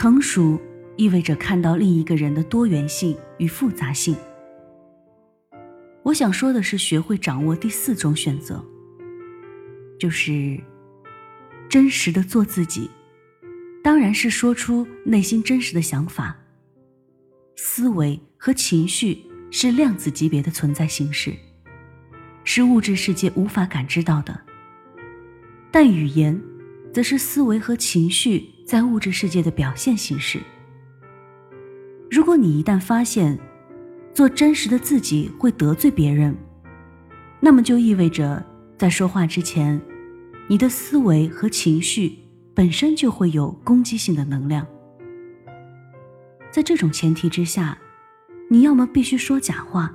成熟意味着看到另一个人的多元性与复杂性。我想说的是，学会掌握第四种选择，就是真实的做自己。当然是说出内心真实的想法。思维和情绪是量子级别的存在形式，是物质世界无法感知到的。但语言，则是思维和情绪在物质世界的表现形式。如果你一旦发现，做真实的自己会得罪别人，那么就意味着在说话之前，你的思维和情绪本身就会有攻击性的能量。在这种前提之下，你要么必须说假话，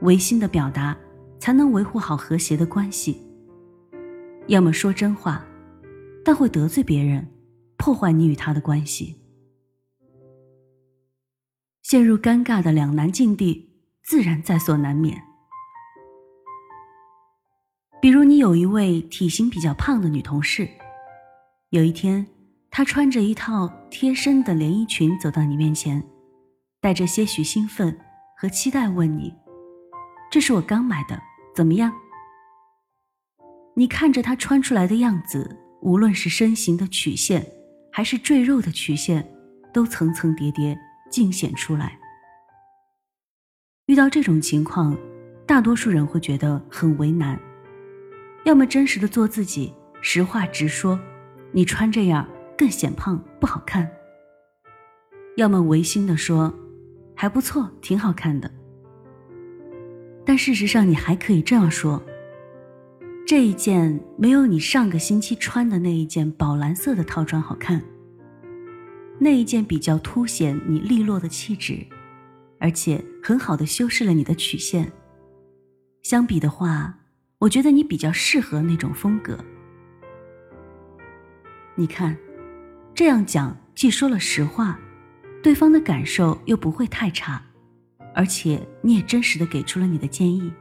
违心的表达，才能维护好和谐的关系；要么说真话，但会得罪别人，破坏你与他的关系。陷入尴尬的两难境地，自然在所难免。比如，你有一位体型比较胖的女同事，有一天。她穿着一套贴身的连衣裙走到你面前，带着些许兴奋和期待问你：“这是我刚买的，怎么样？”你看着她穿出来的样子，无论是身形的曲线，还是赘肉的曲线，都层层叠叠尽显出来。遇到这种情况，大多数人会觉得很为难，要么真实的做自己，实话直说，你穿这样。更显胖不好看，要么违心的说，还不错，挺好看的。但事实上，你还可以这样说：这一件没有你上个星期穿的那一件宝蓝色的套装好看。那一件比较凸显你利落的气质，而且很好的修饰了你的曲线。相比的话，我觉得你比较适合那种风格。你看。这样讲既说了实话，对方的感受又不会太差，而且你也真实的给出了你的建议。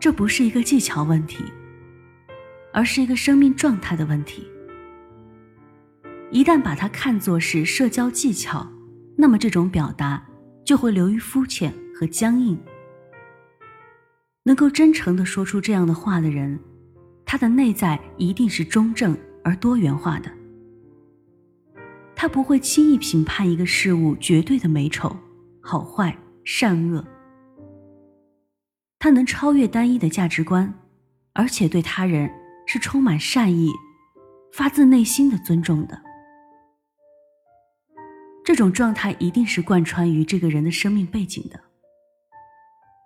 这不是一个技巧问题，而是一个生命状态的问题。一旦把它看作是社交技巧，那么这种表达就会流于肤浅和僵硬。能够真诚的说出这样的话的人，他的内在一定是中正。而多元化的，他不会轻易评判一个事物绝对的美丑、好坏、善恶。他能超越单一的价值观，而且对他人是充满善意、发自内心的尊重的。这种状态一定是贯穿于这个人的生命背景的，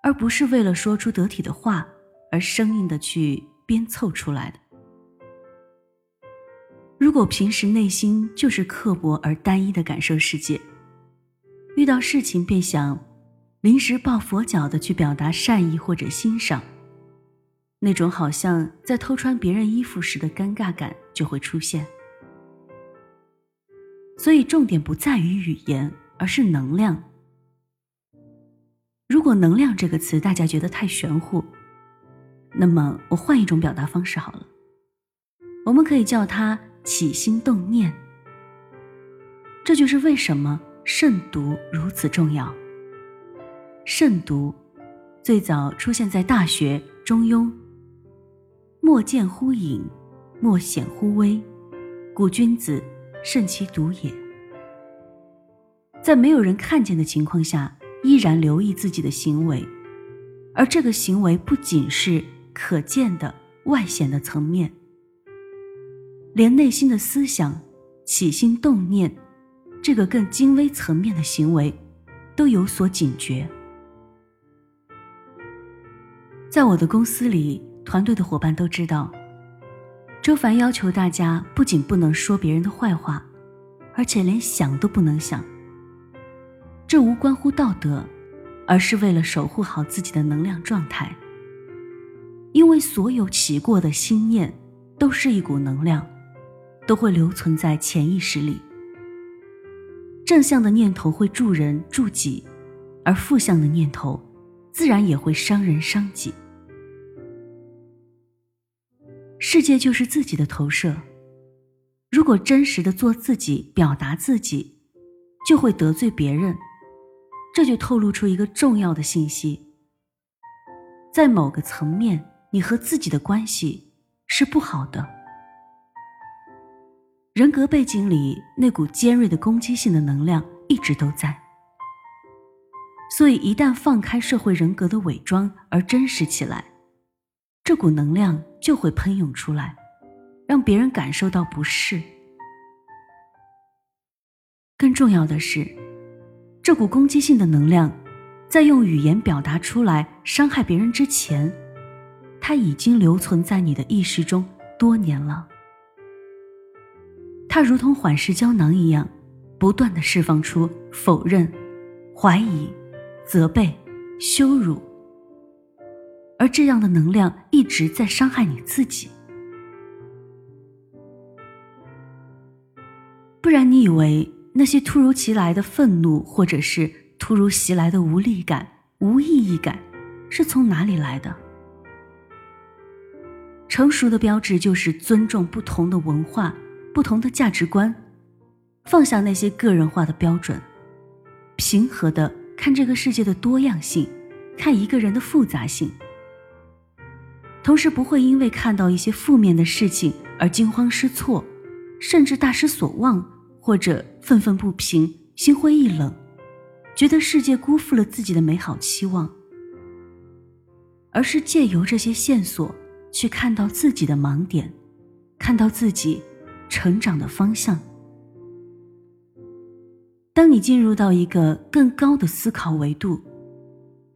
而不是为了说出得体的话而生硬的去编凑出来的。如果平时内心就是刻薄而单一的感受世界，遇到事情便想临时抱佛脚的去表达善意或者欣赏，那种好像在偷穿别人衣服时的尴尬感就会出现。所以重点不在于语言，而是能量。如果“能量”这个词大家觉得太玄乎，那么我换一种表达方式好了，我们可以叫它。起心动念，这就是为什么慎独如此重要。慎独最早出现在《大学》《中庸》，莫见乎隐，莫显乎微，故君子慎其独也。在没有人看见的情况下，依然留意自己的行为，而这个行为不仅是可见的外显的层面。连内心的思想、起心动念，这个更精微层面的行为，都有所警觉。在我的公司里，团队的伙伴都知道，周凡要求大家不仅不能说别人的坏话，而且连想都不能想。这无关乎道德，而是为了守护好自己的能量状态。因为所有起过的心念，都是一股能量。都会留存在潜意识里。正向的念头会助人助己，而负向的念头，自然也会伤人伤己。世界就是自己的投射，如果真实的做自己，表达自己，就会得罪别人。这就透露出一个重要的信息：在某个层面，你和自己的关系是不好的。人格背景里那股尖锐的攻击性的能量一直都在，所以一旦放开社会人格的伪装而真实起来，这股能量就会喷涌出来，让别人感受到不适。更重要的是。这股攻击性的能量，在用语言表达出来伤害别人之前，它已经留存在你的意识中多年了。它如同缓释胶囊一样，不断的释放出否认、怀疑、责备、羞辱，而这样的能量一直在伤害你自己。不然，你以为？那些突如其来的愤怒，或者是突如袭来的无力感、无意义感，是从哪里来的？成熟的标志就是尊重不同的文化、不同的价值观，放下那些个人化的标准，平和的看这个世界的多样性，看一个人的复杂性，同时不会因为看到一些负面的事情而惊慌失措，甚至大失所望。或者愤愤不平、心灰意冷，觉得世界辜负了自己的美好期望，而是借由这些线索去看到自己的盲点，看到自己成长的方向。当你进入到一个更高的思考维度，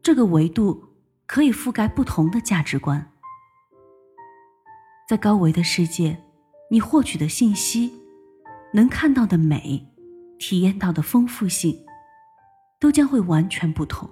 这个维度可以覆盖不同的价值观，在高维的世界，你获取的信息。能看到的美，体验到的丰富性，都将会完全不同。